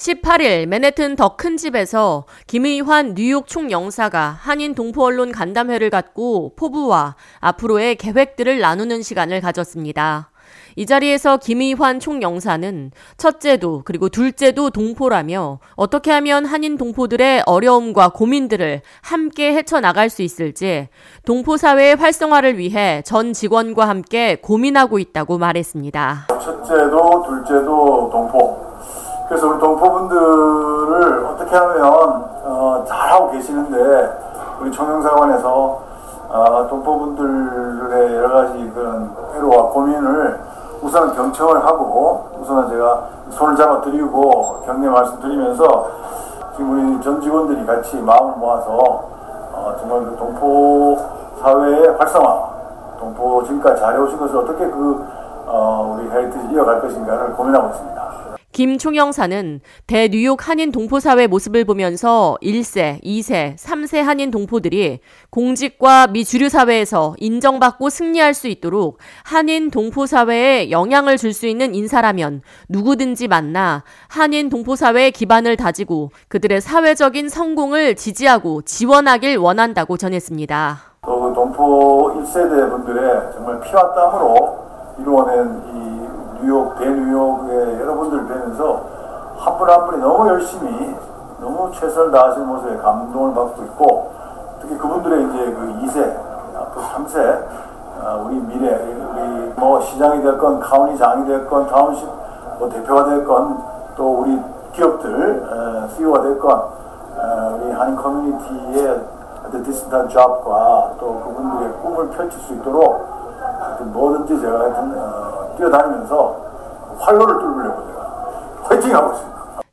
18일 맨해튼 더 큰 집에서 김의환 뉴욕 총영사가 한인 동포 언론 간담회를 갖고 포부와 앞으로의 계획들을 나누는 시간을 가졌습니다. 이 자리에서 김의환 총영사는 첫째도 그리고 둘째도 동포라며 어떻게 하면 한인 동포들의 어려움과 고민들을 함께 헤쳐나갈 수 있을지 동포 사회의 활성화를 위해 전 직원과 함께 고민하고 있다고 말했습니다. 첫째도 둘째도 동포 그래서 우리 동포분들을 어떻게 하면 어, 잘하고 계시는데 우리 총영사관에서 어, 동포분들의 여러 가지 그런 애로와 고민을 우선 경청을 하고 우선은 제가 손을 잡아 드리고 격려 말씀드리면서 지금 우리 전 직원들이 같이 마음을 모아서 어, 정말 그 동포 사회의 활성화, 동포 지금까지 잘해오신 것을 어떻게 그 어, 우리 heritage 이어갈 것인가를 고민하고 있습니다. 김 총영사는 대 뉴욕 한인 동포사회 모습을 보면서 1세, 2세, 3세 한인 동포들이 공직과 미주류 사회에서 인정받고 승리할 수 있도록 한인 동포사회에 영향을 줄 수 있는 인사라면 누구든지 만나 한인 동포사회의 기반을 다지고 그들의 사회적인 성공을 지지하고 지원하길 원한다고 전했습니다. 또 동포 1세대 분들의 정말 피와 땀으로 이루어낸 이 뉴욕, 대뉴욕의 여러분들 뵈면서 한 분 한 분이 너무 열심히 너무 최선을 다하시는 모습에 감동을 받고 있고 특히 그분들의 이제 그 2세, 앞으로 3세 어, 우리 미래, 우리 뭐 시장이 됐건 카운티 장이 됐건 타운십 뭐 대표가 됐건 또 우리 기업들 CEO가 됐건 우리 한인 커뮤니티의 디스탄 잡과 또 그분들의 꿈을 펼칠 수 있도록 뭐든지 제가 하여튼 어, 뛰어다니면서 활로를 뚫으려고 제가 화이팅하고 있습니다.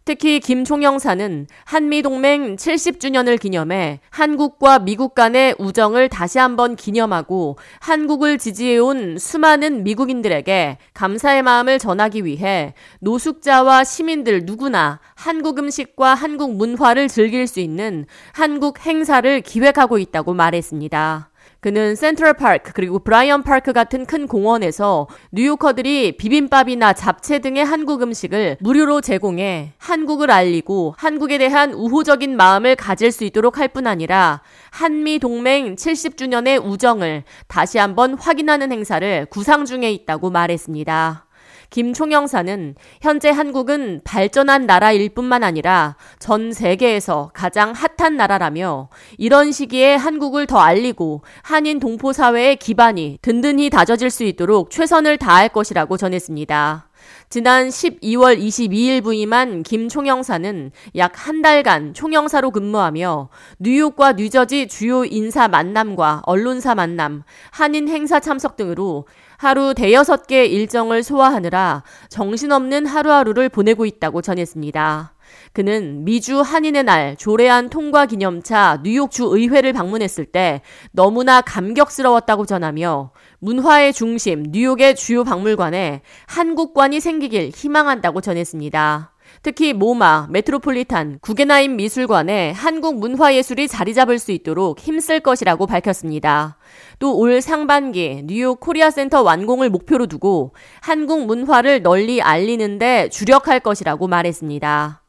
특히 김총영사는 한미동맹 70주년을 기념해 한국과 미국 간의 우정을 다시 한번 기념하고 한국을 지지해온 수많은 미국인들에게 감사의 마음을 전하기 위해 노숙자와 시민들 누구나 한국 음식과 한국 문화를 즐길 수 있는 한국 행사를 기획하고 있다고 말했습니다. 그는 센트럴 파크 그리고 브라이언 파크 같은 큰 공원에서 뉴요커들이 비빔밥이나 잡채 등의 한국 음식을 무료로 제공해 한국을 알리고 한국에 대한 우호적인 마음을 가질 수 있도록 할 뿐 아니라 한미 동맹 70주년의 우정을 다시 한번 확인하는 행사를 구상 중에 있다고 말했습니다. 김총영사는 현재 한국은 발전한 나라일 뿐만 아니라 전 세계에서 가장 핫한 나라라며 이런 시기에 한국을 더 알리고 한인 동포 사회의 기반이 든든히 다져질 수 있도록 최선을 다할 것이라고 전했습니다. 지난 12월 22일 부임한 김 총영사는 약 한 달간 총영사로 근무하며 뉴욕과 뉴저지 주요 인사 만남과 언론사 만남, 한인 행사 참석 등으로 하루 대여섯 개 일정을 소화하느라 정신없는 하루하루를 보내고 있다고 전했습니다. 그는 미주 한인의 날 조례안 통과 기념차 뉴욕주 의회를 방문했을 때 너무나 감격스러웠다고 전하며 문화의 중심 뉴욕의 주요 박물관에 한국관이 생기길 희망한다고 전했습니다. 특히 모마, 메트로폴리탄, 구게나임 미술관에 한국 문화예술이 자리 잡을 수 있도록 힘쓸 것이라고 밝혔습니다. 또 올 상반기 뉴욕 코리아 센터 완공을 목표로 두고 한국 문화를 널리 알리는데 주력할 것이라고 말했습니다.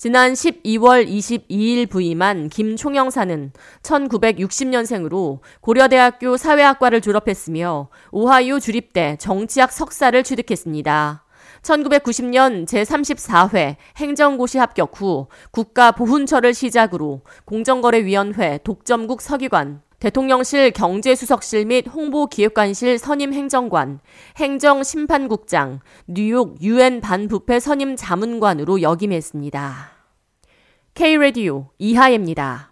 지난 12월 22일 부임한 김총영사는 1960년생으로 고려대학교 사회학과를 졸업했으며 오하이오 주립대 정치학 석사를 취득했습니다. 1990년 제34회 행정고시 합격 후 국가보훈처를 시작으로 공정거래위원회 독점국 서기관, 대통령실 경제수석실 및 홍보기획관실 선임 행정관, 행정심판국장, 뉴욕 유엔 반부패 선임 자문관으로 역임했습니다. K-Radio 이하예입니다.